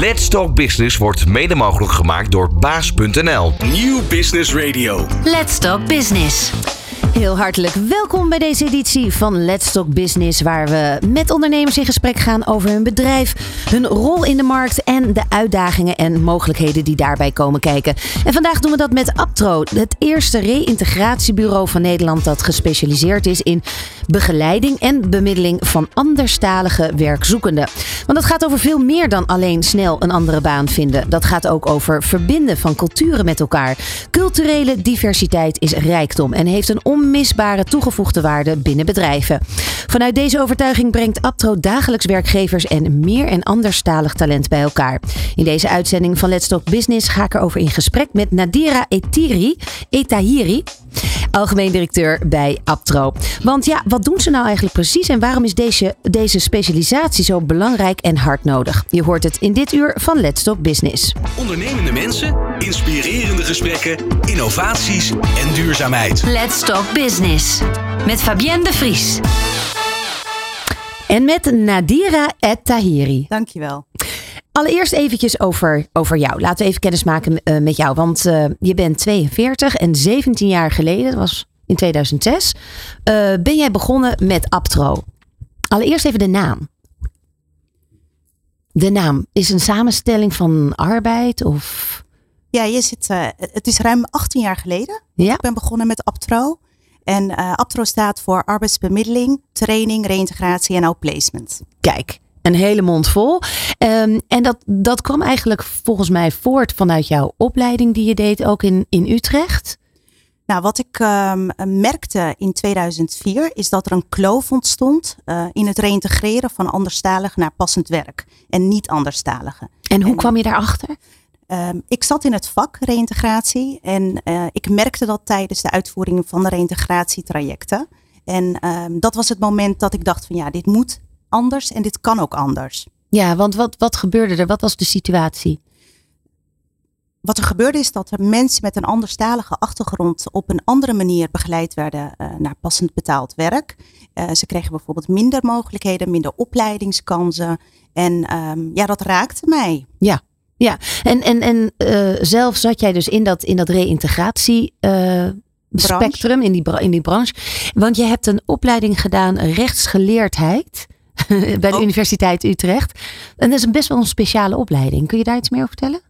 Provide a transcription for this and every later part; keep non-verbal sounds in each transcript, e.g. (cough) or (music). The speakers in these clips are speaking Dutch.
Let's Talk Business wordt mede mogelijk gemaakt door baas.nl. Nieuw Business Radio. Let's Talk Business. Heel hartelijk welkom bij deze editie van Let's Talk Business, waar we met ondernemers in gesprek gaan over hun bedrijf, hun rol in de markt en de uitdagingen en mogelijkheden die daarbij komen kijken. En vandaag doen we dat met Aptro, het eerste reïntegratiebureau van Nederland dat gespecialiseerd is in begeleiding en bemiddeling van anderstalige werkzoekenden. Want dat gaat over veel meer dan alleen snel een andere baan vinden. Dat gaat ook over verbinden van culturen met elkaar. Culturele diversiteit is rijkdom en heeft een onmisbare toegevoegde waarde binnen bedrijven. Vanuit deze overtuiging brengt Aptro dagelijks werkgevers en meer en anderstalig talent bij elkaar. In deze uitzending van Let's Talk Business ga ik erover in gesprek met Nadira Etiri, Etahiri, algemeen directeur bij Aptro. Want ja, wat doen ze nou eigenlijk precies en waarom is deze, deze specialisatie zo belangrijk en hard nodig? Je hoort het in dit uur van Let's Talk Business. Ondernemende mensen, inspirerende gesprekken, innovaties en duurzaamheid. Let's Talk Business met Fabienne de Vries. En met Nadira Et Tahiri. Dankjewel. Allereerst eventjes over, over jou. Laten we even kennis maken uh, met jou. Want uh, je bent 42 en 17 jaar geleden, dat was in 2006, uh, ben jij begonnen met Aptro. Allereerst even de naam. De naam is een samenstelling van arbeid of... Ja, je zit, het is ruim 18 jaar geleden. Ja? Ik ben begonnen met Aptro. En Aptro staat voor arbeidsbemiddeling, training, reïntegratie en outplacement. Kijk, een hele mond vol. Um, en dat, dat kwam eigenlijk volgens mij voort vanuit jouw opleiding die je deed ook in, in Utrecht. Nou, wat ik um, merkte in 2004 is dat er een kloof ontstond uh, in het reïntegreren van anderstaligen naar passend werk en niet anderstaligen. En hoe en, kwam je daarachter? Um, ik zat in het vak reïntegratie en uh, ik merkte dat tijdens de uitvoering van de reïntegratietrajecten. En dat was het moment dat ik dacht van ja, dit moet anders en dit kan ook anders. Ja, want wat, wat gebeurde er? Wat was de situatie? Wat er gebeurde is dat er mensen met een anderstalige achtergrond op een andere manier begeleid werden uh, naar passend betaald werk. Uh, ze kregen bijvoorbeeld minder mogelijkheden, minder opleidingskansen. En um, ja, dat raakte mij. Ja, ja. en, en, en uh, zelf zat jij dus in dat, in dat reïntegratie spectrum, in die, in die branche. Want je hebt een opleiding gedaan, rechtsgeleerdheid. (laughs) bij de oh. Universiteit Utrecht. En dat is best wel een speciale opleiding. Kun je daar iets meer over vertellen?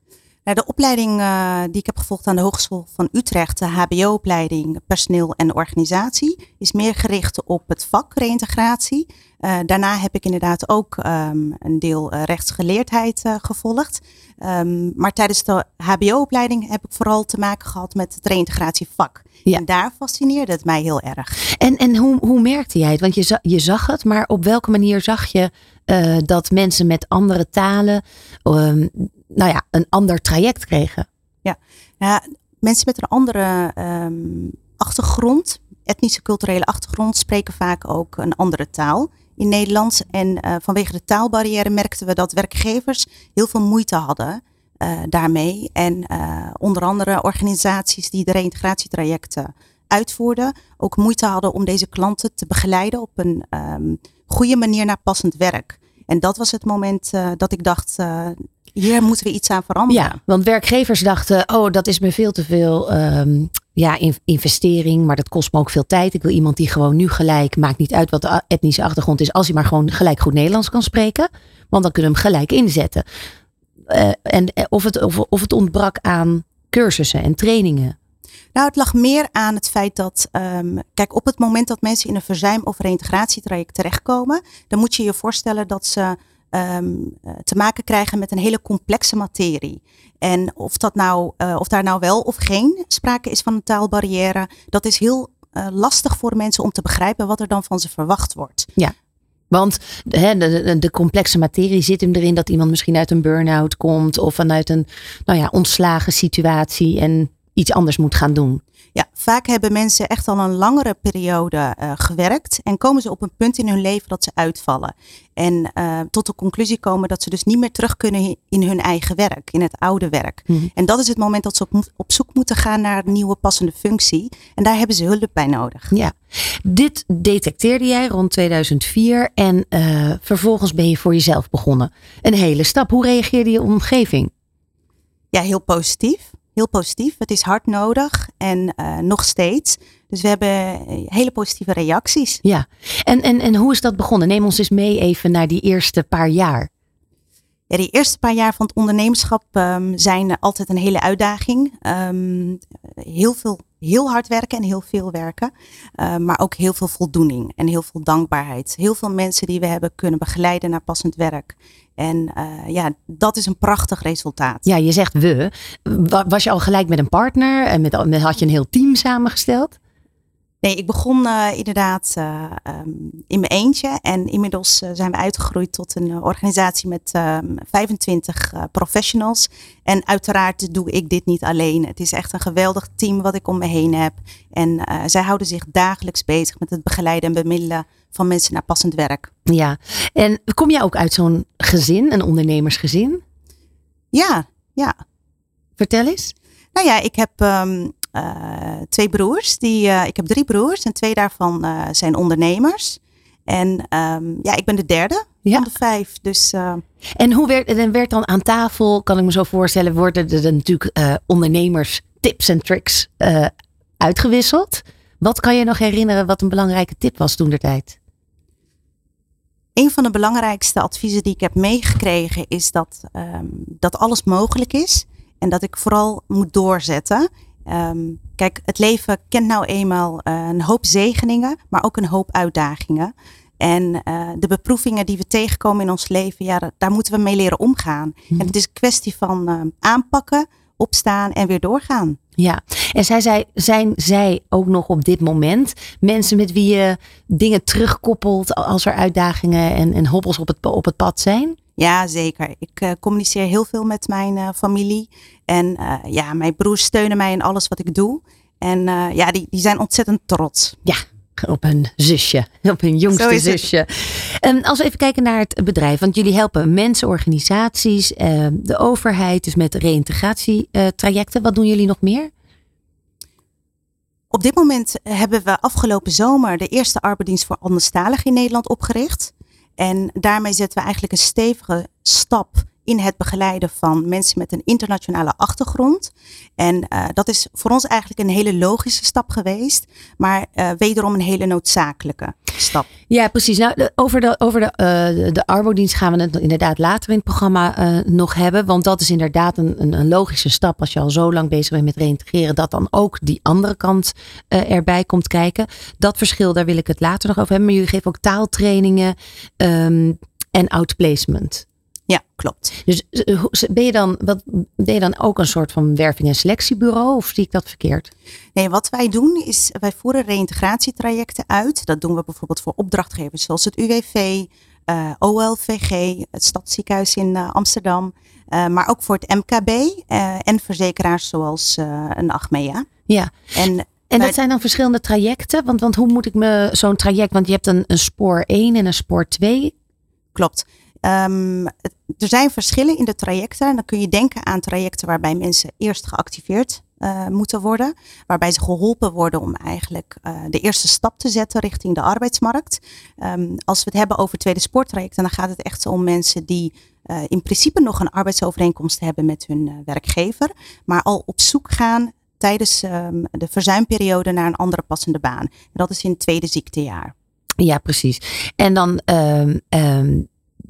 De opleiding uh, die ik heb gevolgd aan de Hogeschool van Utrecht, de HBO-opleiding Personeel en Organisatie, is meer gericht op het vak reïntegratie. Uh, daarna heb ik inderdaad ook um, een deel uh, rechtsgeleerdheid gevolgd. Um, maar tijdens de HBO-opleiding heb ik vooral te maken gehad met het reïntegratievak. Ja. En daar fascineerde het mij heel erg. En, en hoe, hoe merkte jij het? Want je, za je zag het, maar op welke manier zag je uh, dat mensen met andere talen um, nou ja, een ander traject kregen? Ja, ja mensen met een andere um, achtergrond, etnische culturele achtergrond, spreken vaak ook een andere taal in Nederland. En uh, vanwege de taalbarrière merkten we dat werkgevers heel veel moeite hadden uh, daarmee. En uh, onder andere organisaties die de reïntegratietrajecten uitvoerden, ook moeite hadden om deze klanten te begeleiden op een um, goede manier naar passend werk. En dat was het moment dat ik dacht, hier moeten we iets aan veranderen. Ja, want werkgevers dachten, oh, dat is me veel te veel um, ja, investering, maar dat kost me ook veel tijd. Ik wil iemand die gewoon nu gelijk, maakt niet uit wat de etnische achtergrond is, als hij maar gewoon gelijk goed Nederlands kan spreken. Want dan kunnen we hem gelijk inzetten. Uh, en of het, of, of het ontbrak aan cursussen en trainingen. Nou, het lag meer aan het feit dat, um, kijk, op het moment dat mensen in een verzuim- of reïntegratietraject terechtkomen, dan moet je je voorstellen dat ze um, te maken krijgen met een hele complexe materie. En of, dat nou, uh, of daar nou wel of geen sprake is van een taalbarrière, dat is heel uh, lastig voor mensen om te begrijpen wat er dan van ze verwacht wordt. Ja. Want de, de, complexe materie zit hem erin dat iemand misschien uit een burn-out komt of vanuit een nou ja, ontslagen situatie en iets anders moet gaan doen. Ja, vaak hebben mensen echt al een langere periode uh, gewerkt en komen ze op een punt in hun leven dat ze uitvallen. En uh, tot de conclusie komen dat ze dus niet meer terug kunnen in hun eigen werk, in het oude werk. Mm. En dat is het moment dat ze op, op, zoek moeten gaan naar een nieuwe passende functie. En daar hebben ze hulp bij nodig. Ja, dit detecteerde jij rond 2004 en uh, vervolgens ben je voor jezelf begonnen. Een hele stap. Hoe reageerde je omgeving? Ja, heel positief heel positief. Het is hard nodig en uh, nog steeds. Dus we hebben eh, hele positieve reacties. Ja, en, en, en hoe is dat begonnen? Neem ons eens mee even naar die eerste paar jaar. Ja, die eerste paar jaar van het ondernemerschap um, zijn altijd een hele uitdaging. Um, heel veel, heel hard werken en heel veel werken. Uh, maar ook heel veel voldoening en heel veel dankbaarheid. Heel veel mensen die we hebben kunnen begeleiden naar passend werk. En uh, ja, dat is een prachtig resultaat. Ja, je zegt we. Was je al gelijk met een partner en met, had je een heel team samengesteld? Nee, ik begon uh, inderdaad uh, um, in mijn eentje. En inmiddels uh, zijn we uitgegroeid tot een organisatie met um, 25 professionals. En uiteraard doe ik dit niet alleen. Het is echt een geweldig team wat ik om me heen heb. En zij houden zich dagelijks bezig met het begeleiden en bemiddelen van mensen naar passend werk. Ja, en kom jij ook uit zo'n gezin, een ondernemersgezin? Ja, ja. Vertel eens. Nou ja, ik heb um, uh, twee broers. Die, uh, ik heb drie broers en twee daarvan uh, zijn ondernemers. En um, ja, ik ben de derde ja. van de vijf. Dus, en hoe werd, en werd dan aan tafel, kan ik me zo voorstellen, worden er natuurlijk ondernemers tips en tricks uitgewisseld? Wat kan je nog herinneren wat een belangrijke tip was toen der tijd? Een van de belangrijkste adviezen die ik heb meegekregen is dat, um, dat alles mogelijk is. En dat ik vooral moet doorzetten. Um, kijk, het leven kent nou eenmaal uh, een hoop zegeningen, maar ook een hoop uitdagingen. En uh, de beproevingen die we tegenkomen in ons leven, ja, daar moeten we mee leren omgaan. Mm. En het is een kwestie van uh, aanpakken, opstaan en weer doorgaan. Ja, en zij, zij, zijn zij ook nog op dit moment mensen met wie je dingen terugkoppelt als er uitdagingen en, en hobbels op het, op het pad zijn? Ja, zeker. Ik uh, communiceer heel veel met mijn uh, familie. En uh, ja, mijn broers steunen mij in alles wat ik doe. En ja, die, die zijn ontzettend trots. Ja, op hun zusje, op hun jongste zusje. En als we even kijken naar het bedrijf, want jullie helpen mensen, organisaties, de overheid, dus met reïntegratietrajecten. Wat doen jullie nog meer? Op dit moment hebben we afgelopen zomer de eerste arbeidsdienst voor anderstaligen in Nederland opgericht. En daarmee zetten we eigenlijk een stevige stap in het begeleiden van mensen met een internationale achtergrond. En uh, dat is voor ons eigenlijk een hele logische stap geweest, maar uh, wederom een hele noodzakelijke stap. Ja, precies. Nou, over de, over de, uh, de arbodienst gaan we het inderdaad later in het programma nog hebben, want dat is inderdaad een, een, een, logische stap als je al zo lang bezig bent met reintegreren, dat dan ook die andere kant erbij komt kijken. Dat verschil, daar wil ik het later nog over hebben, maar jullie geven ook taaltrainingen um, en outplacement. Ja, klopt. Dus eh, ben je, dan, wat, ben je dan ook een soort van werving- en selectiebureau of zie ik dat verkeerd? Nee, wat wij doen is wij voeren reïntegratietrajecten uit. Dat doen we bijvoorbeeld voor opdrachtgevers zoals het UWV, uh, eh, OLVG, het Stadsziekenhuis in uh, Amsterdam. Uh, maar ook voor het MKB en verzekeraars zoals een Achmea. Ja. En en dat zijn dan verschillende trajecten? Want, want hoe moet ik me zo'n traject, want je hebt een, een spoor 1 en een spoor 2. Klopt. Um, er zijn verschillen in de trajecten. Dan kun je denken aan trajecten waarbij mensen eerst geactiveerd uh, moeten worden. Waarbij ze geholpen worden om eigenlijk uh, de eerste stap te zetten richting de arbeidsmarkt. Um, als we het hebben over tweede spoortrajecten, dan gaat het echt om mensen die uh, in principe nog een arbeidsovereenkomst hebben met hun werkgever. Maar al op zoek gaan tijdens um, de verzuimperiode naar een andere passende baan. En dat is in het tweede ziektejaar. Ja, precies. En dan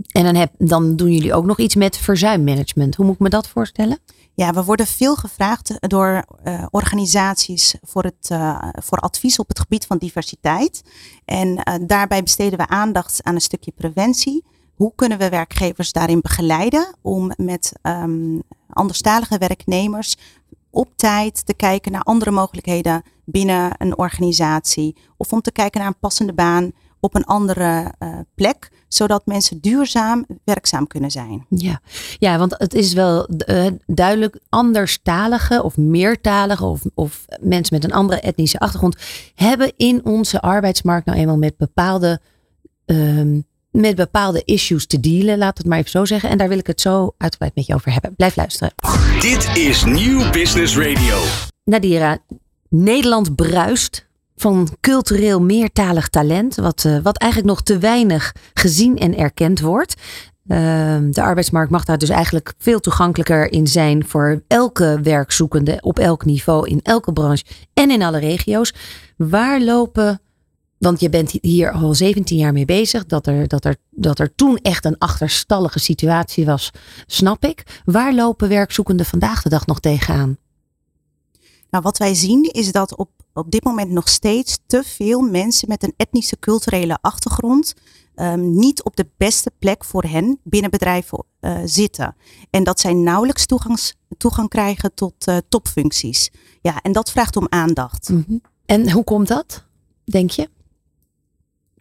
en dan, dan doen jullie ook nog iets met verzuimmanagement. Hoe moet ik me dat voorstellen? Ja, we worden veel gevraagd door uh, organisaties voor, het, uh, voor advies op het gebied van diversiteit. En uh, daarbij besteden we aandacht aan een stukje preventie. Hoe kunnen we werkgevers daarin begeleiden om met um, anderstalige werknemers op tijd te kijken naar andere mogelijkheden binnen een organisatie. Of om te kijken naar een passende baan op een andere uh, plek, zodat mensen duurzaam werkzaam kunnen zijn. Ja, ja want het is wel uh, duidelijk anderstalige of meertalige of, of mensen met een andere etnische achtergrond hebben in onze arbeidsmarkt nou eenmaal met bepaalde. Um, met bepaalde issues te dealen, laat het maar even zo zeggen. En daar wil ik het zo uitgebreid met je over hebben. Blijf luisteren. Dit is Nieuw Business Radio. Nadira, Nederland bruist van cultureel meertalig talent, wat, uh, wat eigenlijk nog te weinig gezien en erkend wordt. Uh, de arbeidsmarkt mag daar dus eigenlijk veel toegankelijker in zijn voor elke werkzoekende op elk niveau, in elke branche en in alle regio's. Waar lopen want je bent hier al 17 jaar mee bezig. Dat er, dat, er, dat er toen echt een achterstallige situatie was, snap ik. Waar lopen werkzoekenden vandaag de dag nog tegenaan? Nou, wat wij zien is dat op, op dit moment nog steeds te veel mensen met een etnische culturele achtergrond um, niet op de beste plek voor hen binnen bedrijven uh, zitten. En dat zij nauwelijks toegangs, toegang krijgen tot uh, topfuncties. Ja, en dat vraagt om aandacht. Mm -hmm. En hoe komt dat, denk je?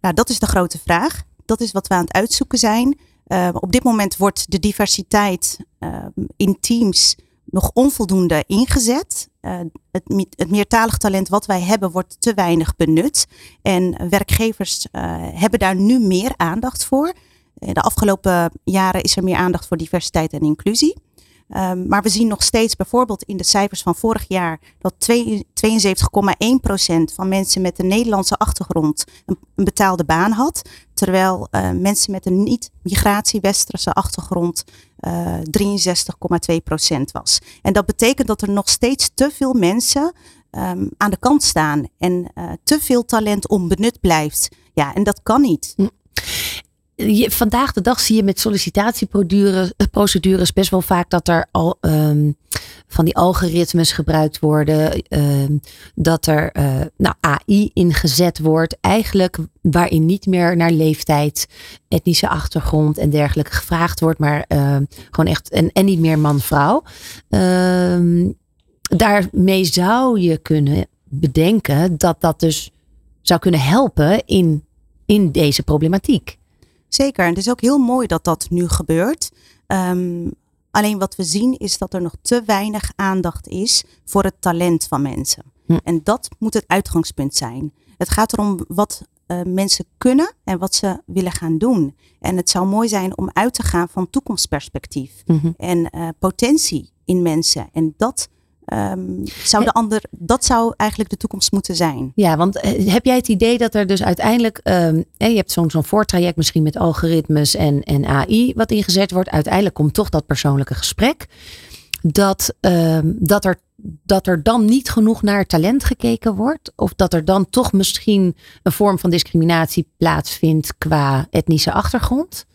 Nou, dat is de grote vraag. Dat is wat we aan het uitzoeken zijn. Uh, op dit moment wordt de diversiteit uh, in teams nog onvoldoende ingezet. Uh, het, het, meertalig talent wat wij hebben wordt te weinig benut. En werkgevers hebben daar nu meer aandacht voor. De afgelopen jaren is er meer aandacht voor diversiteit en inclusie. Um, maar we zien nog steeds bijvoorbeeld in de cijfers van vorig jaar dat 72,1% van mensen met een Nederlandse achtergrond een, betaalde baan had. Terwijl uh, mensen met een niet-migratie-westerse achtergrond uh, 63,2% was. En dat betekent dat er nog steeds te veel mensen um, aan de kant staan en uh, te veel talent onbenut blijft. Ja, en dat kan niet. Je, vandaag de dag zie je met sollicitatieprocedures best wel vaak dat er al um, van die algoritmes gebruikt worden. Um, dat er uh, nou, AI ingezet wordt. Eigenlijk waarin niet meer naar leeftijd, etnische achtergrond en dergelijke gevraagd wordt. Maar uh, gewoon echt en, en niet meer man-vrouw. Daarmee zou je kunnen bedenken dat dat dus zou kunnen helpen in, in deze problematiek. Zeker, en het is ook heel mooi dat dat nu gebeurt. Um, alleen wat we zien is dat er nog te weinig aandacht is voor het talent van mensen. Hm. En dat moet het uitgangspunt zijn. Het gaat erom wat uh, mensen kunnen en wat ze willen gaan doen. En het zou mooi zijn om uit te gaan van toekomstperspectief mm -hmm. en uh, potentie in mensen. En dat Um, zou de ander, dat zou eigenlijk de toekomst moeten zijn. Ja, want eh, heb jij het idee dat er dus uiteindelijk, um, je hebt zo'n zo'n voortraject misschien met algoritmes en, en AI wat ingezet wordt. Uiteindelijk komt toch dat persoonlijke gesprek. Dat, um, dat, er, dat er dan niet genoeg naar talent gekeken wordt. Of dat er dan toch misschien een vorm van discriminatie plaatsvindt qua etnische achtergrond.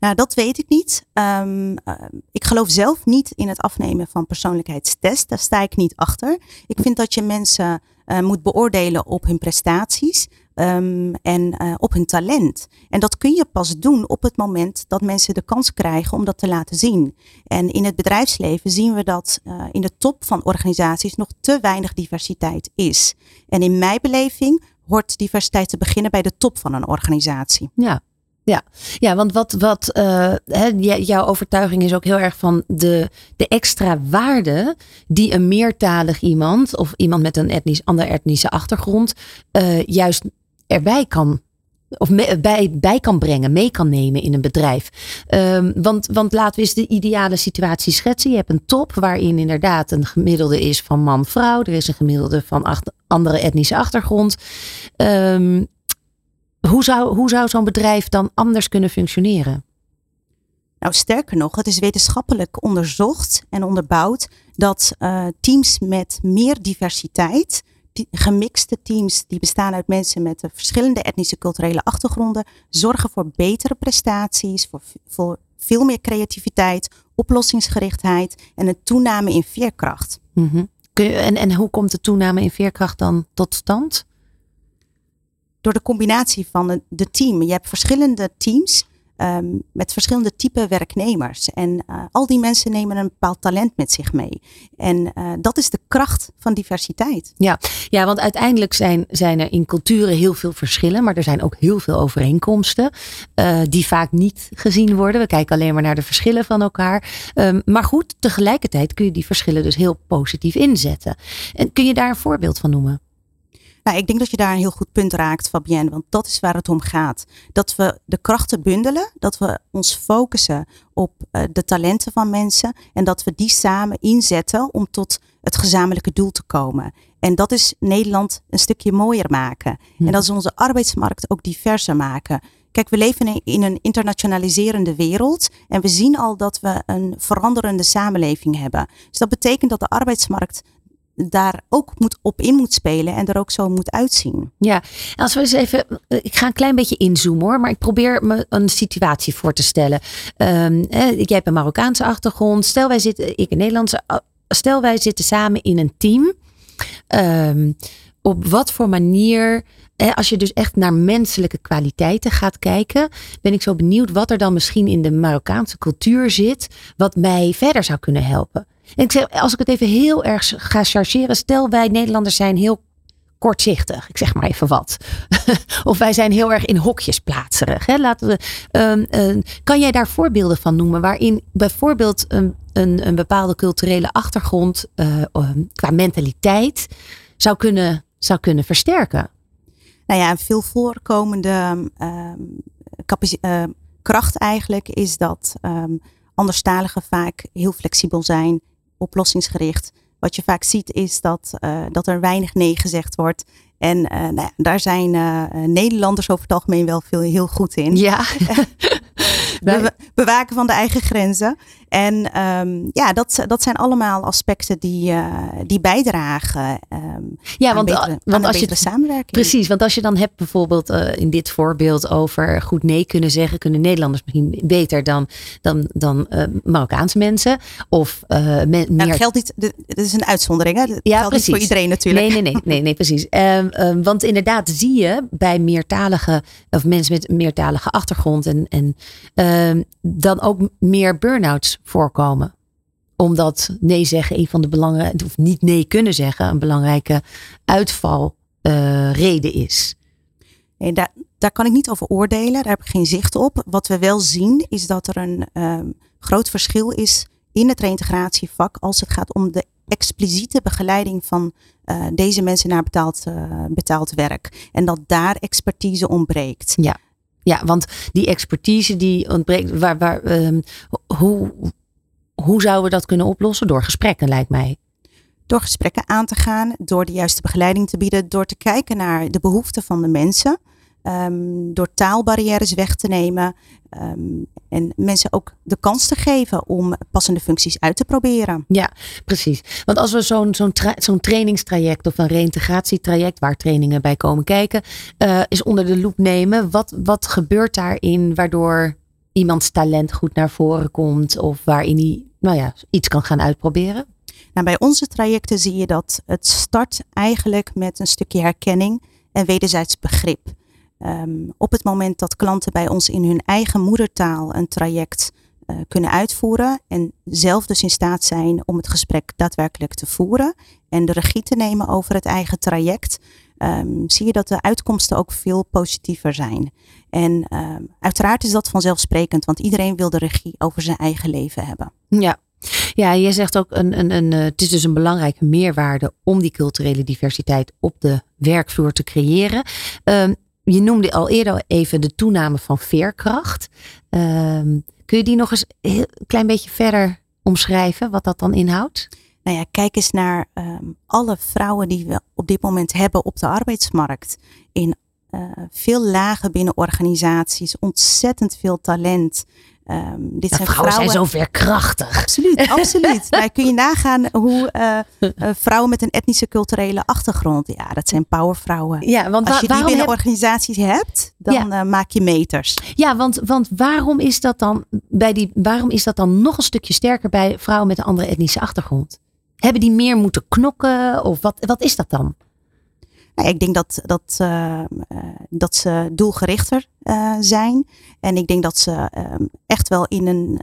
Nou, dat weet ik niet. Um, uh, ik geloof zelf niet in het afnemen van persoonlijkheidstest. Daar sta ik niet achter. Ik vind dat je mensen uh, moet beoordelen op hun prestaties. Um, en uh, op hun talent. En dat kun je pas doen op het moment dat mensen de kans krijgen om dat te laten zien. En in het bedrijfsleven zien we dat in de top van organisaties nog te weinig diversiteit is. En in mijn beleving hoort diversiteit te beginnen bij de top van een organisatie. Ja, ja, ja want wat, wat uh, hè, jouw overtuiging is ook heel erg van de, de extra waarde die een meertalig iemand of iemand met een etnisch, andere etnische achtergrond uh, juist erbij kan. Of me, bij, bij kan brengen, mee kan nemen in een bedrijf. Um, want, want laten we eens de ideale situatie schetsen. Je hebt een top waarin inderdaad een gemiddelde is van man-vrouw. Er is een gemiddelde van andere etnische achtergrond. Um, hoe zou, hoe zou zo'n bedrijf dan anders kunnen functioneren? Nou, sterker nog, het is wetenschappelijk onderzocht en onderbouwd dat uh, teams met meer diversiteit, die, gemixte teams die bestaan uit mensen met verschillende etnische culturele achtergronden, zorgen voor betere prestaties, voor, voor veel meer creativiteit, oplossingsgerichtheid en een toename in veerkracht. Mm -hmm. Kun je, en, en hoe komt de toename in veerkracht dan tot stand? Door de combinatie van de team. Je hebt verschillende teams ehm, met verschillende type werknemers. En uh, al die mensen nemen een bepaald talent met zich mee. En uh, dat is de kracht van diversiteit. Ja, ja want uiteindelijk zijn, zijn er in culturen heel veel verschillen, maar er zijn ook heel veel overeenkomsten uh, die vaak niet gezien worden. We kijken alleen maar naar de verschillen van elkaar. Um, maar goed, tegelijkertijd kun je die verschillen dus heel positief inzetten. En kun je daar een voorbeeld van noemen? Nou, ik denk dat je daar een heel goed punt raakt, Fabienne, want dat is waar het om gaat. Dat we de krachten bundelen, dat we ons focussen op uh, de talenten van mensen en dat we die samen inzetten om tot het gezamenlijke doel te komen. En dat is Nederland een stukje mooier maken. En dat is onze arbeidsmarkt ook diverser maken. Kijk, we leven in een internationaliserende wereld en we zien al dat we een veranderende samenleving hebben. Dus dat betekent dat de arbeidsmarkt daar ook moet op in moet spelen en er ook zo moet uitzien. Ja, als we eens even, ik ga een klein beetje inzoomen hoor, maar ik probeer me een situatie voor te stellen. Um, jij hebt een Marokkaanse achtergrond, stel wij zitten, ik een Nederlandse, stel wij zitten samen in een team. Um, op wat voor manier als je dus echt naar menselijke kwaliteiten gaat kijken, ben ik zo benieuwd wat er dan misschien in de Marokkaanse cultuur zit, wat mij verder zou kunnen helpen. En ik zeg, als ik het even heel erg ga chargeren, stel wij Nederlanders zijn heel kortzichtig. Ik zeg maar even wat. (laughs) of wij zijn heel erg in hokjes plaatserig. Hè? Laten we, um, uh, kan jij daar voorbeelden van noemen waarin bijvoorbeeld een, een, een bepaalde culturele achtergrond uh, um, qua mentaliteit zou kunnen, zou kunnen versterken? Nou ja, een veel voorkomende kracht eigenlijk is dat anderstaligen vaak heel flexibel zijn, oplossingsgericht. Wat je vaak ziet is dat, uh, dat er weinig nee gezegd wordt. En uh, nou ja, daar zijn uh, Nederlanders over het algemeen wel veel heel goed in. Ja. (laughs) Be bewaken van de eigen grenzen. En um, ja, dat, dat zijn allemaal aspecten die, uh, die bijdragen um, ja, want, betere, want als je samenwerking. Precies, want als je dan hebt bijvoorbeeld uh, in dit voorbeeld over goed nee kunnen zeggen, kunnen Nederlanders misschien beter dan, dan, dan uh, Marokkaanse mensen. Of me meer... Dat geldt niet, dit is een uitzondering, hè? Dat ja, geldt precies. niet voor iedereen natuurlijk. Nee, nee, nee, nee, nee precies. Um, (laughs) want inderdaad zie je bij meertalige, of mensen met een meertalige achtergrond en, en dan ook meer burn-outs voorkomen. Omdat nee zeggen een van de belangrijke, of niet nee kunnen zeggen, een belangrijke uitvalreden uh, is. Nee, daar, daar kan ik niet over oordelen, daar heb ik geen zicht op. Wat we wel zien is dat er een um, groot verschil is in het reïntegratievak als het gaat om de expliciete begeleiding van uh, deze mensen naar betaald, uh, betaald werk. En dat daar expertise ontbreekt. Ja. Ja, want die expertise die ontbreekt, waar, waar, um, hoe, hoe zouden we dat kunnen oplossen? Door gesprekken, lijkt mij. Door gesprekken aan te gaan, door de juiste begeleiding te bieden, door te kijken naar de behoeften van de mensen. Um, door taalbarrières weg te nemen um, en mensen ook de kans te geven om passende functies uit te proberen. Ja, precies. Want als we zo'n zo'n tra zo'n trainingstraject of een reïntegratietraject waar trainingen bij komen kijken, uh, is onder de loep nemen, wat, wat gebeurt daarin waardoor iemands talent goed naar voren komt of waarin hij nou ja, iets kan gaan uitproberen? Nou, bij onze trajecten zie je dat het start eigenlijk met een stukje herkenning en wederzijds begrip. Um, op het moment dat klanten bij ons in hun eigen moedertaal een traject uh, kunnen uitvoeren en zelf dus in staat zijn om het gesprek daadwerkelijk te voeren en de regie te nemen over het eigen traject, um, zie je dat de uitkomsten ook veel positiever zijn. En um, uiteraard is dat vanzelfsprekend, want iedereen wil de regie over zijn eigen leven hebben. Ja, ja, je zegt ook, een, een, een, het is dus een belangrijke meerwaarde om die culturele diversiteit op de werkvloer te creëren. Je noemde al eerder even de toename van veerkracht. Um, kun je die nog eens een klein beetje verder omschrijven, wat dat dan inhoudt? Nou ja, kijk eens naar um, alle vrouwen die we op dit moment hebben op de arbeidsmarkt. In uh, veel lagen binnen organisaties, ontzettend veel talent. Um, dit ja, zijn vrouwen, vrouwen zijn zo veerkrachtig. Absoluut, (laughs) absoluut. nou, kun je nagaan hoe uh, uh, vrouwen met een etnische culturele achtergrond, ja, dat zijn powervrouwen. Ja, want Als je die binnen heb... organisaties hebt, dan ja. uh, maak je meters. Ja, want, want waarom, is dat dan bij die, waarom is dat dan nog een stukje sterker bij vrouwen met een andere etnische achtergrond? Hebben die meer moeten knokken of wat, wat is dat dan? Nou, ik denk dat, dat, uh, dat ze doelgerichter uh, zijn. En ik denk dat ze ehm, echt wel in, een,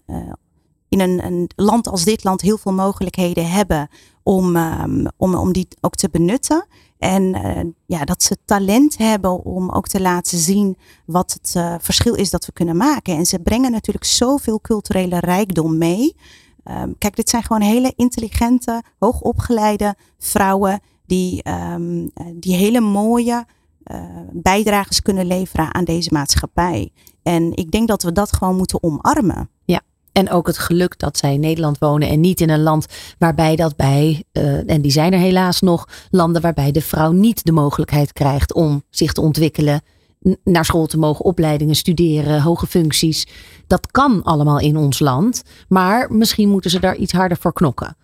in een, een, land als dit land heel veel mogelijkheden hebben om, um, om, om die ook te benutten. En ja, dat ze talent hebben om ook te laten zien wat het verschil is dat we kunnen maken. En ze brengen natuurlijk zoveel culturele rijkdom mee. Um, kijk, dit zijn gewoon hele intelligente, hoogopgeleide vrouwen die, um, die hele mooie uh, bijdrages kunnen leveren aan deze maatschappij. En ik denk dat we dat gewoon moeten omarmen. Ja. En ook het geluk dat zij in Nederland wonen en niet in een land waarbij dat bij, uh, en die zijn er helaas nog, landen waarbij de vrouw niet de mogelijkheid krijgt om zich te ontwikkelen, naar school te mogen, opleidingen studeren, hoge functies. Dat kan allemaal in ons land, maar misschien moeten ze daar iets harder voor knokken.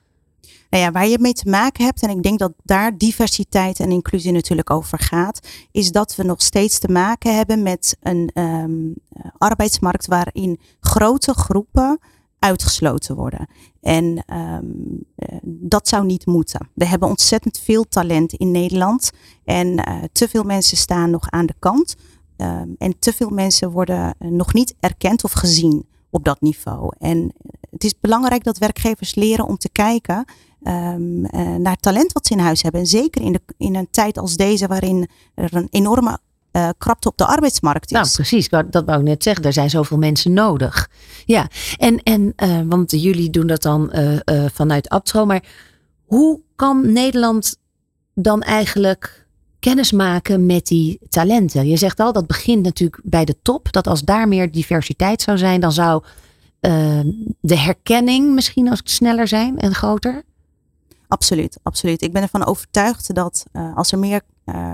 Nou ja, waar je mee te maken hebt, en ik denk dat daar diversiteit en inclusie natuurlijk over gaat, is dat we nog steeds te maken hebben met een um, arbeidsmarkt waarin grote groepen uitgesloten worden. En um, dat zou niet moeten. We hebben ontzettend veel talent in Nederland en uh, te veel mensen staan nog aan de kant. Um, en te veel mensen worden nog niet erkend of gezien op dat niveau. En het is belangrijk dat werkgevers leren om te kijken um, uh, naar talent wat ze in huis hebben. En zeker in, de, in een tijd als deze, waarin er een enorme uh, krapte op de arbeidsmarkt is. Nou, precies. Dat wou ik net zeggen. Er zijn zoveel mensen nodig. Ja, en, en uh, want jullie doen dat dan vanuit Abtro. Maar hoe kan Nederland dan eigenlijk kennis maken met die talenten? Je zegt al, dat begint natuurlijk bij de top. Dat als daar meer diversiteit zou zijn, dan zou de herkenning misschien ook sneller zijn en groter. Absoluut, absoluut. Ik ben ervan overtuigd dat uh, als er meer uh,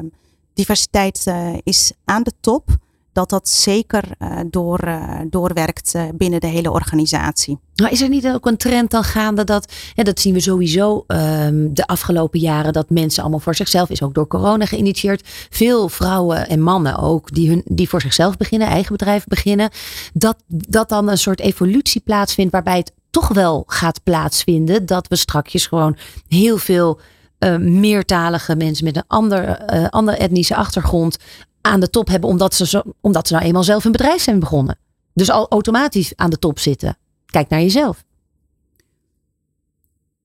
diversiteit uh, is aan de top, dat dat zeker door, doorwerkt binnen de hele organisatie. Nou, is er niet ook een trend dan gaande dat, ja, dat zien we sowieso um, de afgelopen jaren, dat mensen allemaal voor zichzelf, is ook door corona geïnitieerd, veel vrouwen en mannen ook, die, hun, die voor zichzelf beginnen, eigen bedrijf beginnen, dat, dat dan een soort evolutie plaatsvindt waarbij het toch wel gaat plaatsvinden. Dat we strakjes gewoon heel veel uh, meertalige mensen met een ander, uh, andere etnische achtergrond aan de top hebben. Omdat ze, zo, omdat ze nou eenmaal zelf een bedrijf zijn begonnen. Dus al automatisch aan de top zitten. Kijk naar jezelf.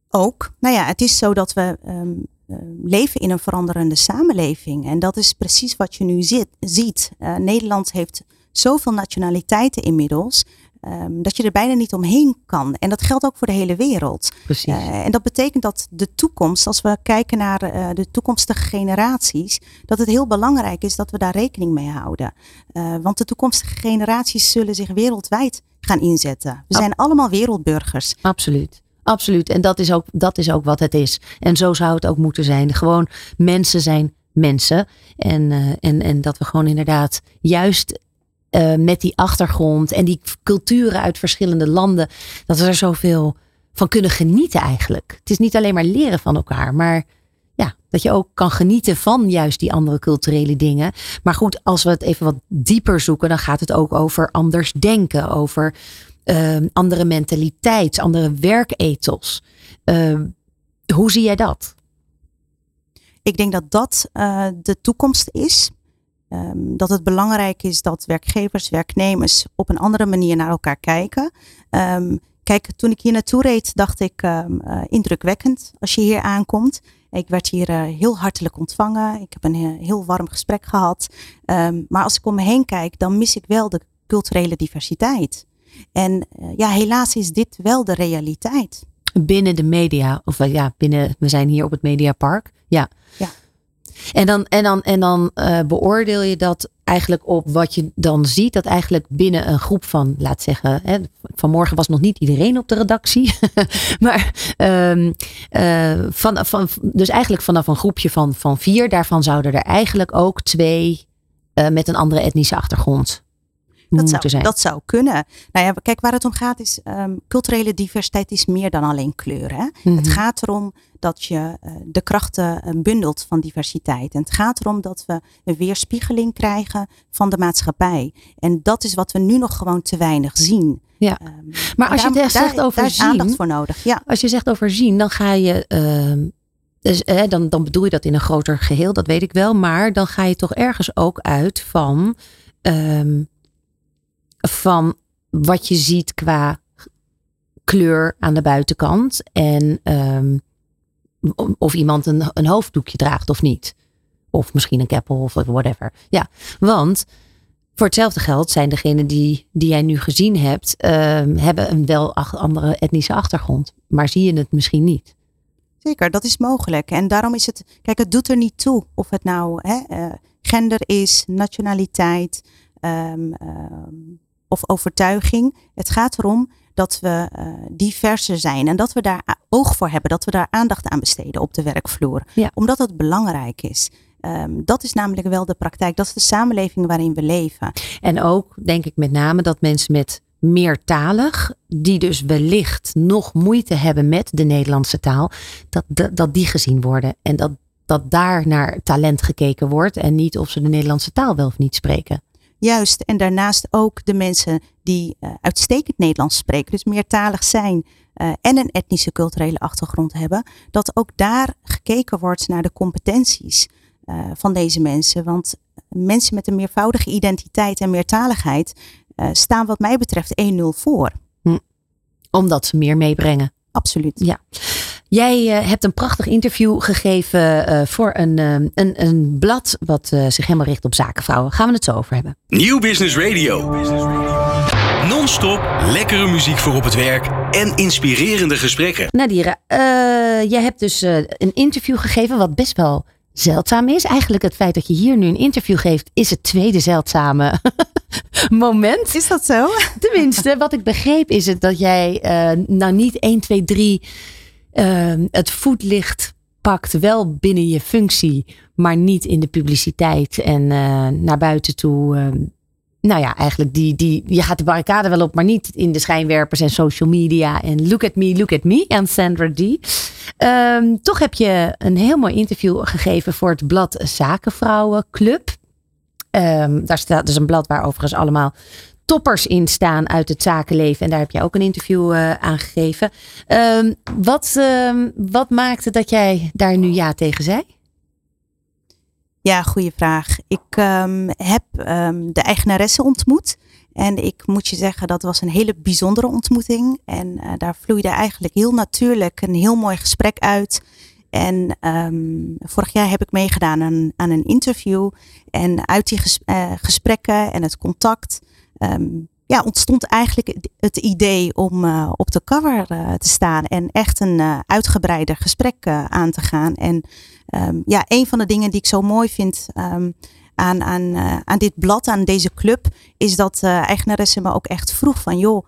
Ook. Nou ja, het is zo dat we um, uh, leven in een veranderende samenleving. En dat is precies wat je nu zit, ziet. Uh, Nederland heeft zoveel nationaliteiten inmiddels. Um, dat je er bijna niet omheen kan. En dat geldt ook voor de hele wereld. Precies. Uh, en dat betekent dat de toekomst, als we kijken naar uh, de toekomstige generaties, dat het heel belangrijk is dat we daar rekening mee houden. Uh, want de toekomstige generaties zullen zich wereldwijd gaan inzetten. We zijn allemaal wereldburgers. Absoluut. Absoluut. En dat is, ook, dat is ook wat het is. En zo zou het ook moeten zijn. Gewoon mensen zijn mensen. En, en, en dat we gewoon inderdaad juist uh, met die achtergrond en die culturen uit verschillende landen, dat we er zoveel van kunnen genieten eigenlijk. Het is niet alleen maar leren van elkaar, maar ja, dat je ook kan genieten van juist die andere culturele dingen. Maar goed, als we het even wat dieper zoeken, dan gaat het ook over anders denken, over uh, andere mentaliteit, andere werkethos. Uh, hoe zie jij dat? Ik denk dat dat uh, de toekomst is. Um, dat het belangrijk is dat werkgevers, werknemers op een andere manier naar elkaar kijken. Um, kijk, toen ik hier naartoe reed, dacht ik um, uh, indrukwekkend als je hier aankomt. Ik werd hier uh, heel hartelijk ontvangen. Ik heb een uh, heel warm gesprek gehad. maar als ik om me heen kijk, dan mis ik wel de culturele diversiteit. En ja, helaas is dit wel de realiteit. Binnen de media, of ja, binnen, we zijn hier op het Mediapark. Ja. ja. En dan, en dan, en dan uh, beoordeel je dat eigenlijk op wat je dan ziet. Dat eigenlijk binnen een groep van, laat zeggen, hè, vanmorgen was nog niet iedereen op de redactie. (laughs) maar um, uh, van, van, dus eigenlijk vanaf een groepje van, van vier, daarvan zouden er eigenlijk ook twee uh, met een andere etnische achtergrond dat zou, zijn. Dat zou kunnen. Nou ja, kijk, waar het om gaat is, um, culturele diversiteit is meer dan alleen kleur. Hè? Mm -hmm. Het gaat erom dat je uh, de krachten uh, bundelt van diversiteit. En het gaat erom dat we een weerspiegeling krijgen van de maatschappij. En dat is wat we nu nog gewoon te weinig zien. Ja, um, maar als daar, je zegt daar, over daar zien, aandacht voor nodig. Ja. Als je zegt over zien, dan ga je uh, Dus eh, dan, dan bedoel je dat in een groter geheel, dat weet ik wel. Maar dan ga je toch ergens ook uit van, ehm, van wat je ziet qua kleur aan de buitenkant. En ehm, of iemand een, een hoofddoekje draagt of niet. Of misschien een keppel of whatever. Ja, want voor hetzelfde geld zijn degenen die, die jij nu gezien hebt, ehm, hebben een wel andere etnische achtergrond. Maar zie je het misschien niet. Zeker, dat is mogelijk. En daarom is het, kijk, het doet er niet toe of het nou hè, eh, gender is, nationaliteit um, of overtuiging. Het gaat erom dat we uh, diverser zijn en dat we daar oog voor hebben, dat we daar aandacht aan besteden op de werkvloer. Ja. Omdat het belangrijk is. Um, dat is namelijk wel de praktijk. Dat is de samenleving waarin we leven. En ook denk ik met name dat mensen met meertalig, die dus wellicht nog moeite hebben met de Nederlandse taal, dat, dat, dat die gezien worden. En dat, dat daar naar talent gekeken wordt en niet of ze de Nederlandse taal wel of niet spreken. Juist, en daarnaast ook de mensen die uh, uitstekend Nederlands spreken, dus meertalig zijn uh, en een etnische culturele achtergrond hebben, dat ook daar gekeken wordt naar de competenties uh, van deze mensen. Want mensen met een meervoudige identiteit en meertaligheid, staan wat mij betreft 1-0 voor. Hm. Omdat ze meer meebrengen. Absoluut. Ja. Jij uh, hebt een prachtig interview gegeven uh, voor een, een, een blad wat zich helemaal richt op zakenvrouwen. Gaan we het zo over hebben. Nieuw Business Radio. Non-stop lekkere muziek voor op het werk en inspirerende gesprekken. Nadira, jij hebt dus een interview gegeven wat best wel zeldzaam is. Eigenlijk het feit dat je hier nu een interview geeft, is het tweede zeldzame (laughs) moment. Is dat zo? Tenminste, wat ik begreep is het dat jij uh, nou niet 1, 2, 3 uh, het voetlicht pakt, wel binnen je functie, maar niet in de publiciteit en uh, naar buiten toe. Uh, nou ja, eigenlijk die, die, je gaat de barricade wel op, maar niet in de schijnwerpers en social media en look at me, look at me en Sandra D. Um, toch heb je een heel mooi interview gegeven voor het blad Zakenvrouwen Club. Um, daar staat dus een blad waar overigens allemaal toppers in staan uit het zakenleven. En daar heb je ook een interview uh, aan gegeven. Um, wat, wat maakte dat jij daar nu ja tegen zei? Ja, goede vraag. Ik heb de eigenaresse ontmoet. En ik moet je zeggen, dat was een hele bijzondere ontmoeting. En uh, daar vloeide eigenlijk heel natuurlijk een heel mooi gesprek uit. En vorig jaar heb ik meegedaan aan, een interview. En uit die uh, gesprekken en het contact um, ja, ontstond eigenlijk het idee om uh, op de cover te staan. En echt een uitgebreider gesprek aan te gaan. En um, ja, een van de dingen die ik zo mooi vind aan, aan, uh, aan dit blad, aan deze club, is dat eigenaresse me ook echt vroeg van joh,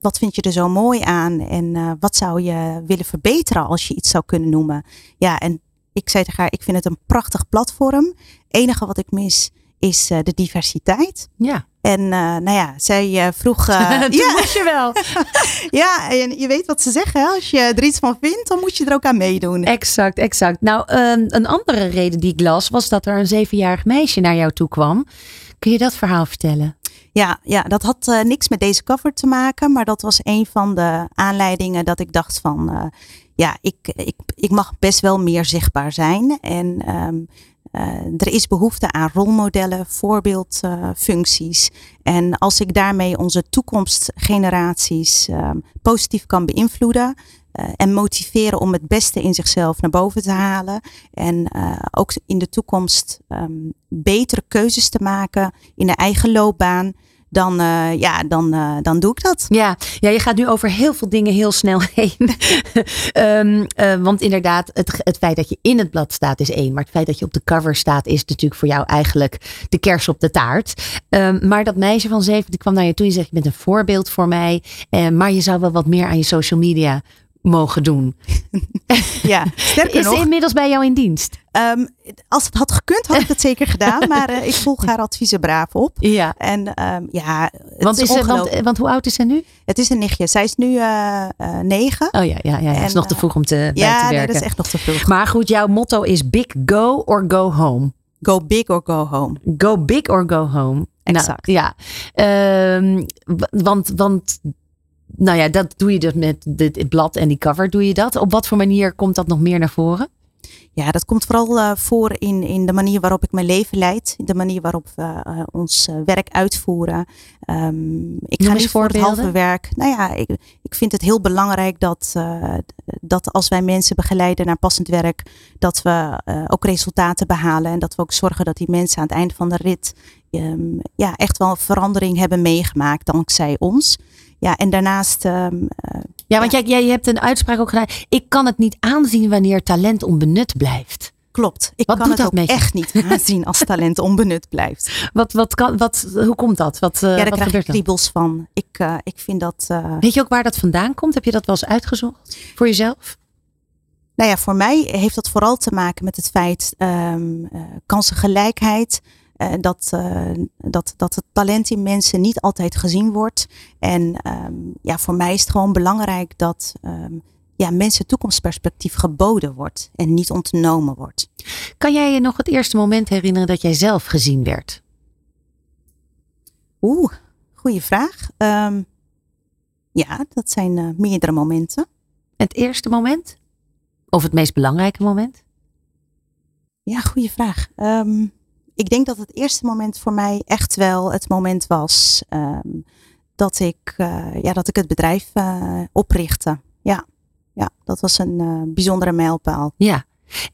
wat vind je er zo mooi aan en wat zou je willen verbeteren als je iets zou kunnen noemen. Ja, en ik zei tegen haar, ik vind het een prachtig platform. enige wat ik mis is de diversiteit. Ja. En uh, nou ja, zij uh, vroeg. (laughs) Uh, ja, moest je wel. (laughs) ja, en je weet wat ze zeggen. Hè? Als je er iets van vindt, dan moet je er ook aan meedoen. Exact, exact. Nou, een andere reden die ik las was dat er een zevenjarig meisje naar jou toe kwam. Kun je dat verhaal vertellen? Ja, ja dat had niks met deze cover te maken, maar dat was een van de aanleidingen dat ik dacht van. ja, ik, ik, ik mag best wel meer zichtbaar zijn. En um, er is behoefte aan rolmodellen, voorbeeldfuncties. En als ik daarmee onze toekomstgeneraties uh, positief kan beïnvloeden. uh, en motiveren om het beste in zichzelf naar boven te halen. En uh, ook in de toekomst um, betere keuzes te maken in de eigen loopbaan dan, uh, ja, dan, uh, dan doe ik dat. Ja. ja, je gaat nu over heel veel dingen heel snel (laughs) heen. um, uh, want inderdaad, het, het feit dat je in het blad staat is één. Maar het feit dat je op de cover staat is natuurlijk voor jou eigenlijk de kers op de taart. Um, maar dat meisje van zeven die kwam naar je toe en zegt: Je bent een voorbeeld voor mij. maar je zou wel wat meer aan je social media mogen doen. (laughs) ja, sterker is nog. ze inmiddels bij jou in dienst? Um, als het had gekund, had ik het zeker gedaan. Maar uh, ik volg haar adviezen braaf op. Ja. En um, ja, want, is ze, want, want, hoe oud is ze nu? Het is een nichtje. Zij is nu uh, uh, negen. Oh ja, ja, ja. Het is nog te vroeg om te, ja, bij te werken. Ja, dat is echt nog te vroeg. Maar goed, jouw motto is big go or go home. Go big or go home. Go big or go home. Exact. Nou, ja, um, want, want nou ja, dat doe je dus met dit blad en die cover doe je dat. Op wat voor manier komt dat nog meer naar voren? Ja, dat komt vooral uh, voor in, in de manier waarop ik mijn leven leid. De manier waarop we uh, ons uh, werk uitvoeren. Um, ik ga niet voor het halve werk. Nou ja, ik, ik vind het heel belangrijk dat, dat als wij mensen begeleiden naar passend werk, dat we ook resultaten behalen. En dat we ook zorgen dat die mensen aan het einde van de rit um, ja, echt wel verandering hebben meegemaakt dankzij ons. Ja, en daarnaast. Um, ja, want Jij, jij hebt een uitspraak ook gedaan. Ik kan het niet aanzien wanneer talent onbenut blijft. Klopt. Ik wat kan het ook echt niet (laughs) aanzien als talent onbenut blijft. Wat, wat kan, wat, hoe komt dat? Wat, uh, ja, daar wat krijg ik kriebels van. Ik, uh, ik vind dat. Uh... Weet je ook waar dat vandaan komt? Heb je dat wel eens uitgezocht voor jezelf? Nou ja, voor mij heeft dat vooral te maken met het feit um, kansengelijkheid. Uh, dat, uh, dat, dat het talent in mensen niet altijd gezien wordt. En um, ja, voor mij is het gewoon belangrijk dat um, ja, mensen toekomstperspectief geboden wordt en niet ontnomen wordt. Kan jij je nog het eerste moment herinneren dat jij zelf gezien werd? Oeh, goede vraag. Um, ja, dat zijn uh, meerdere momenten. Het eerste moment? Of het meest belangrijke moment? Ja, goede vraag. Um, ik denk dat het eerste moment voor mij echt wel het moment was um, dat, ik, uh, ja, dat ik het bedrijf uh, oprichtte. Ja. ja, dat was een uh, bijzondere mijlpaal. Ja,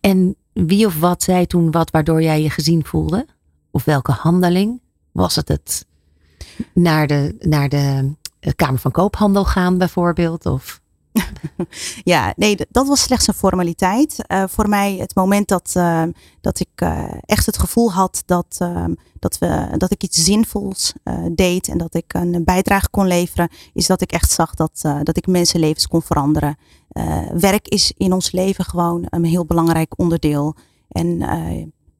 en wie of wat zei toen wat waardoor jij je gezien voelde? Of welke handeling? Was het het naar de, naar de Kamer van Koophandel gaan bijvoorbeeld? Of? (laughs) ja, nee, dat was slechts een formaliteit. Uh, voor mij het moment dat, uh, dat ik uh, echt het gevoel had dat, ehm, dat, we, dat ik iets zinvols deed en dat ik een bijdrage kon leveren, is dat ik echt zag dat, dat ik mensenlevens kon veranderen. werk is in ons leven gewoon een heel belangrijk onderdeel. En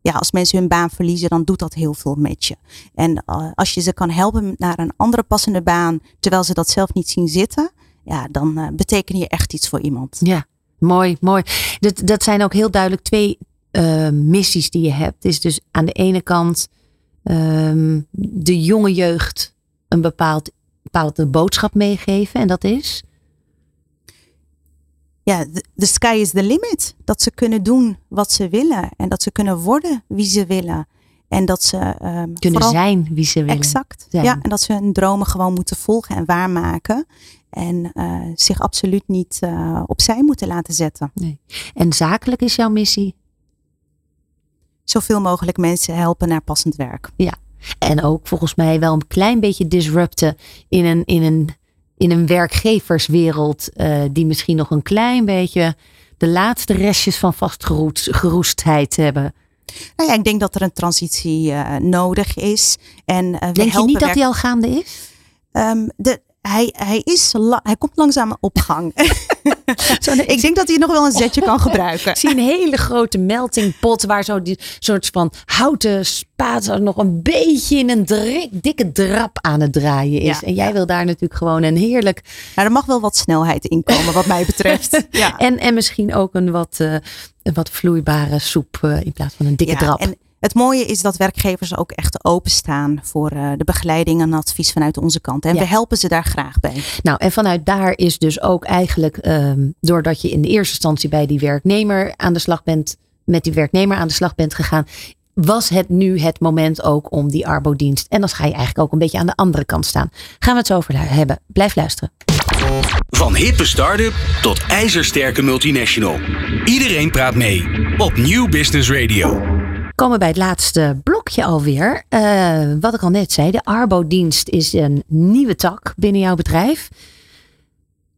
ja, als mensen hun baan verliezen, dan doet dat heel veel met je. En als je ze kan helpen naar een andere passende baan, terwijl ze dat zelf niet zien zitten, ja, dan uh, beteken je echt iets voor iemand. Ja, mooi, mooi. Dat, dat zijn ook heel duidelijk twee uh, missies die je hebt. Is dus aan de ene kant um, de jonge jeugd een bepaald, bepaalde boodschap meegeven. En dat is? Ja, de sky is the limit. Dat ze kunnen doen wat ze willen. En dat ze kunnen worden wie ze willen. En dat ze um, kunnen zijn wie ze willen. Exact. Ja, en dat ze hun dromen gewoon moeten volgen en waarmaken. En uh, zich absoluut niet uh, opzij moeten laten zetten. Nee. En zakelijk is jouw missie? Zoveel mogelijk mensen helpen naar passend werk. Ja. En ook volgens mij wel een klein beetje disrupten in een, in een, in een werkgeverswereld. Uh, die misschien nog een klein beetje de laatste restjes van vastgeroestheid hebben. Nou ja, ik denk dat er een transitie uh, nodig is. En, uh, denk je niet dat die al gaande is? Um, de, hij, hij, is hij komt langzaam op gang. (laughs) ik denk dat hij nog wel een zetje kan gebruiken. Ik zie een hele grote meltingpot waar zo die soort van houten spaat nog een beetje in een dikke drap aan het draaien is. en jij ja. wil daar natuurlijk gewoon een heerlijk. Nou, er mag wel wat snelheid in komen, wat mij betreft. (laughs) ja. en, en misschien ook een wat, uh, een wat vloeibare soep uh, in plaats van een dikke drap. En, het mooie is dat werkgevers ook echt openstaan voor uh, de begeleiding en advies vanuit onze kant. En ja. we helpen ze daar graag bij. Nou, en vanuit daar is dus ook eigenlijk, um, doordat je in de eerste instantie bij die werknemer aan de slag bent, met die werknemer aan de slag bent gegaan, was het nu het moment ook om die arbodienst. En dan ga je eigenlijk ook een beetje aan de andere kant staan. Gaan we het zo over hebben. Blijf luisteren. Van hippe start-up tot ijzersterke multinational. Iedereen praat mee op New Business Radio komen bij het laatste blokje alweer. Uh, wat ik al net zei, de Arbodienst is een nieuwe tak binnen jouw bedrijf.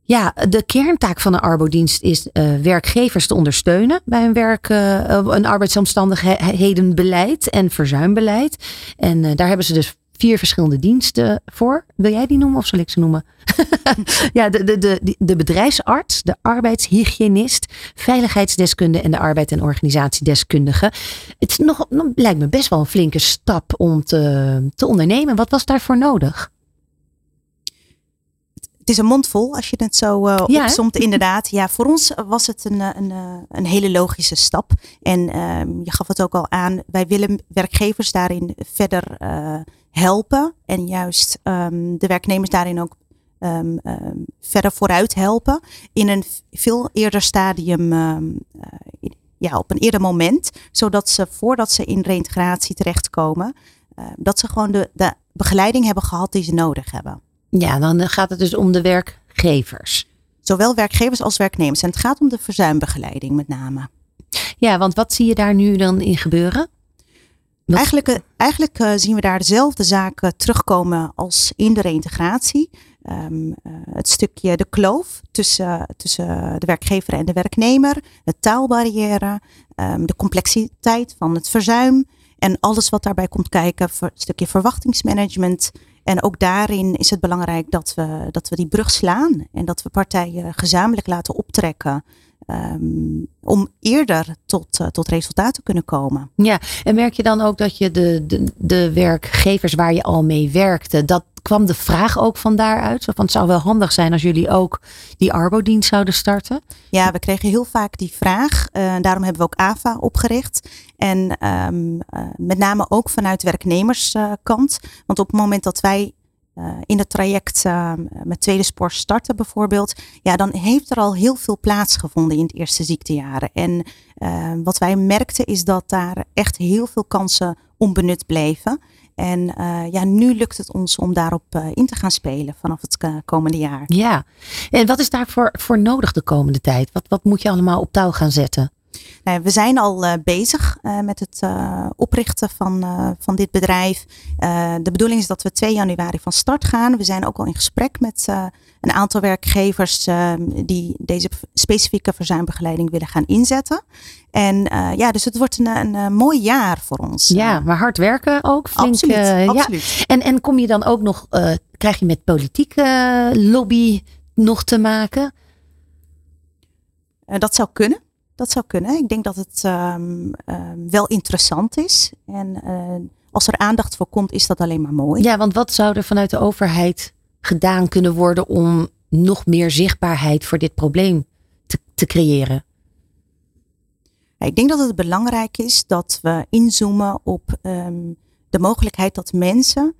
Ja, de kerntaak van de Arbodienst is uh, werkgevers te ondersteunen bij een werk, een arbeidsomstandighedenbeleid en verzuimbeleid. En daar hebben ze dus vier verschillende diensten voor. Wil jij die noemen of zal ik ze noemen? (laughs) ja, de, de, de, de bedrijfsarts, de arbeidshygiënist, veiligheidsdeskunde en de arbeid- en organisatiedeskundige. Het is nog, lijkt me best wel een flinke stap om te, te ondernemen. Wat was daarvoor nodig? Het is een mondvol als je het zo uh, ja, opzomt, (laughs) inderdaad. Ja, voor ons was het een, een, een hele logische stap. En uh, je gaf het ook al aan, wij willen werkgevers daarin verder uh, helpen. En juist um, de werknemers daarin ook um, um, verder vooruit helpen. In een veel eerder stadium uh, ja, op een eerder moment. Zodat ze voordat ze in reïntegratie terechtkomen, dat ze gewoon de, de begeleiding hebben gehad die ze nodig hebben. Ja, dan gaat het dus om de werkgevers. Zowel werkgevers als werknemers. En het gaat om de verzuimbegeleiding met name. Ja, want wat zie je daar nu dan in gebeuren? Eigenlijk, eigenlijk uh, zien we daar dezelfde zaken terugkomen als in de reïntegratie. Um, uh, het stukje de kloof tussen, tussen de werkgever en de werknemer, de taalbarrière, um, de complexiteit van het verzuim en alles wat daarbij komt kijken, een stukje verwachtingsmanagement. En ook daarin is het belangrijk dat we, dat we die brug slaan en dat we partijen gezamenlijk laten optrekken Um, om eerder tot, uh, tot resultaten te kunnen komen. Ja, en merk je dan ook dat je de, de, de werkgevers waar je al mee werkte, dat kwam de vraag ook van daaruit? Van het zou wel handig zijn als jullie ook die Arbo-dienst zouden starten? Ja, we kregen heel vaak die vraag. Uh, daarom hebben we ook AVA opgericht. En um, uh, met name ook vanuit werknemerskant. Want op het moment dat wij uh, in het traject uh, met tweede spoor starten bijvoorbeeld, ja, dan heeft er al heel veel plaatsgevonden in het eerste ziektejaren. En uh, wat wij merkten is dat daar echt heel veel kansen onbenut bleven. En ja, nu lukt het ons om daarop in te gaan spelen vanaf het komende jaar. Ja, en wat is daarvoor voor nodig de komende tijd? Wat, wat moet je allemaal op touw gaan zetten? Nou, we zijn al uh, bezig uh, met het uh, oprichten van, van dit bedrijf. de bedoeling is dat we 2 januari van start gaan. We zijn ook al in gesprek met een aantal werkgevers die deze specifieke verzuimbegeleiding willen gaan inzetten. En ja, dus het wordt een, een, mooi jaar voor ons. Ja, maar hard werken ook. Flink, absoluut, absoluut. Ja. En, en kom je dan ook nog, krijg je met politieke lobby nog te maken? dat zou kunnen. Dat zou kunnen. Ik denk dat het um, um, wel interessant is. En uh, als er aandacht voor komt, is dat alleen maar mooi. Ja, want wat zou er vanuit de overheid gedaan kunnen worden om nog meer zichtbaarheid voor dit probleem te, te creëren? Ik denk dat het belangrijk is dat we inzoomen op um, de mogelijkheid dat mensen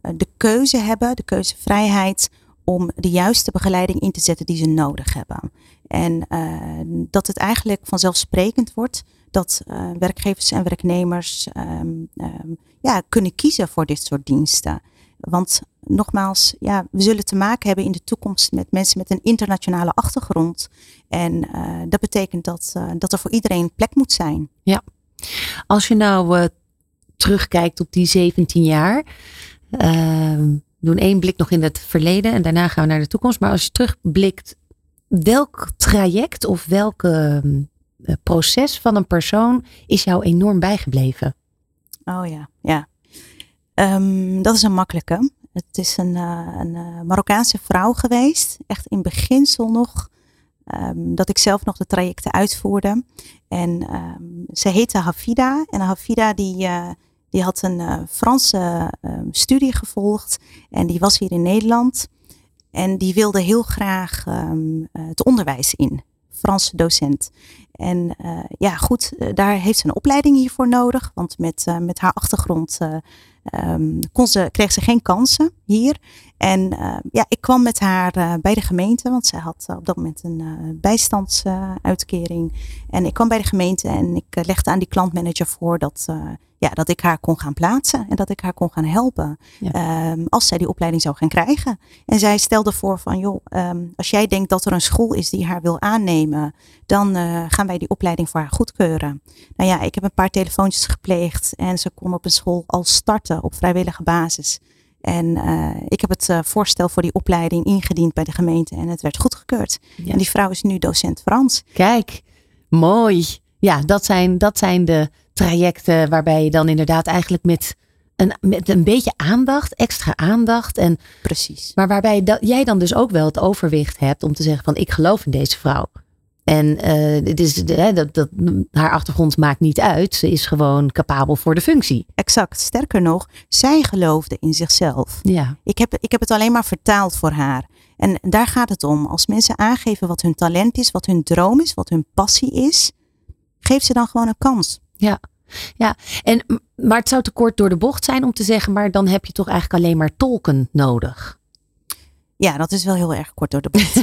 de keuze hebben, de keuzevrijheid om de juiste begeleiding in te zetten die ze nodig hebben. En uh, dat het eigenlijk vanzelfsprekend wordt dat uh, werkgevers en werknemers um, um, ja, kunnen kiezen voor dit soort diensten. Want nogmaals, ja, we zullen te maken hebben in de toekomst met mensen met een internationale achtergrond. En uh, dat betekent dat, dat er voor iedereen plek moet zijn. Ja, als je nou terugkijkt op die 17 jaar. Ehm, doen één blik nog in het verleden en daarna gaan we naar de toekomst. Maar als je terugblikt, welk traject of welk uh, proces van een persoon is jou enorm bijgebleven? Oh ja, ja. Um, dat is een makkelijke. Het is een, uh, een uh, Marokkaanse vrouw geweest. Echt in beginsel nog. Um, dat ik zelf nog de trajecten uitvoerde. En um, ze heette Hafida. En Hafida die, uh, die had een uh, Franse uh, studie gevolgd en die was hier in Nederland. En die wilde heel graag um, het onderwijs in, Franse docent. En uh, ja, goed, daar heeft ze een opleiding hiervoor nodig. Want met, met haar achtergrond um, kon ze, kreeg ze geen kansen hier. En ja, ik kwam met haar bij de gemeente, want zij had op dat moment een bijstandsuitkering. en ik kwam bij de gemeente en ik legde aan die klantmanager voor dat, ja, dat ik haar kon gaan plaatsen en dat ik haar kon gaan helpen. Ja. Um, als zij die opleiding zou gaan krijgen. En zij stelde voor van, joh, um, als jij denkt dat er een school is die haar wil aannemen, dan gaan wij die opleiding voor haar goedkeuren. Nou ja, ik heb een paar telefoontjes gepleegd en ze kon op een school al starten op vrijwillige basis. En uh, ik heb het uh, voorstel voor die opleiding ingediend bij de gemeente en het werd goedgekeurd. Ja. En die vrouw is nu docent Frans. Kijk, mooi. Ja, dat zijn, dat zijn de trajecten waarbij je dan inderdaad eigenlijk met een, met een beetje aandacht, extra aandacht. En, Precies. Maar waarbij dat, jij dan dus ook wel het overwicht hebt om te zeggen van ik geloof in deze vrouw. En uh, het is, hè, dat, dat, haar achtergrond maakt niet uit. Ze is gewoon capabel voor de functie. Exact. Sterker nog, zij geloofde in zichzelf. Ja. Ik, heb, ik heb het alleen maar vertaald voor haar. En daar gaat het om. Als mensen aangeven wat hun talent is, wat hun droom is, wat hun passie is, geef ze dan gewoon een kans. Ja. Ja, en, maar het zou te kort door de bocht zijn om te zeggen, maar dan heb je toch eigenlijk alleen maar tolken nodig. Ja, dat is wel heel erg kort door de bocht.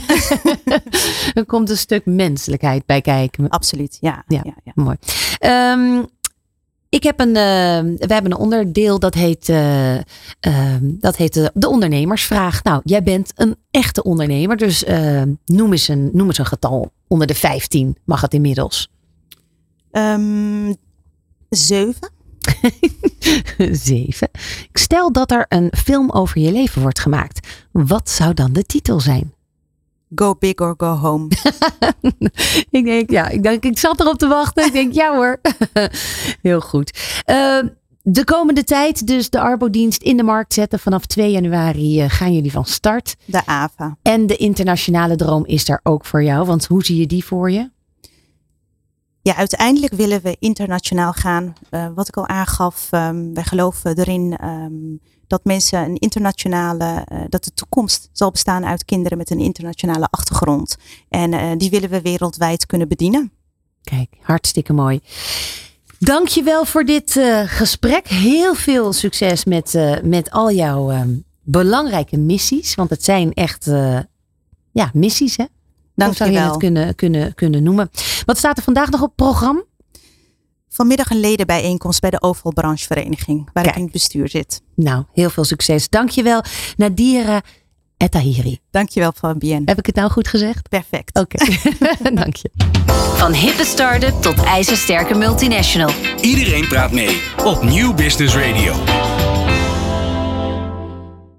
(laughs) er komt een stuk menselijkheid bij kijken. Absoluut, ja. Ja, ja, ja. Mooi. Ehm, ik heb een, uh, we hebben een onderdeel dat heet, uh, uh, dat heet de, de ondernemersvraag. Nou, jij bent een echte ondernemer, dus noem, eens een, noem eens een getal. Onder de 15 mag het inmiddels. Um, zeven. (laughs) Zeven. Stel dat er een film over je leven wordt gemaakt. Wat zou dan de titel zijn? Go big or go home. (laughs) ik denk, ja, ik, denk, ik zat erop te wachten. Ik denk, ja hoor. (laughs) Heel goed. Uh, de komende tijd, dus de Arbodienst in de markt zetten. Vanaf 2 januari uh, gaan jullie van start. De AVA. En de internationale droom is daar ook voor jou. Want hoe zie je die voor je? Ja, uiteindelijk willen we internationaal gaan. Uh, wat ik al aangaf, um, wij geloven erin um, dat mensen een internationale, uh, dat de toekomst zal bestaan uit kinderen met een internationale achtergrond. En uh, die willen we wereldwijd kunnen bedienen. Kijk, hartstikke mooi. Dankjewel voor dit gesprek. Heel veel succes met, met al jouw um, belangrijke missies. Want het zijn echt ja, missies, hè? Dank zou je het kunnen, kunnen, kunnen noemen. Wat staat er vandaag nog op programma? Vanmiddag een ledenbijeenkomst bij de Oval Branchevereniging, waar Kijk. ik in het bestuur zit. Nou, heel veel succes. Dankjewel, Nadira Etahiri. Dankjewel, Fabienne. Heb ik het nou goed gezegd? Perfect. Oké, okay. (laughs) dank je. Van hippe start-up tot ijzersterke multinational. Iedereen praat mee op Nieuw Business Radio.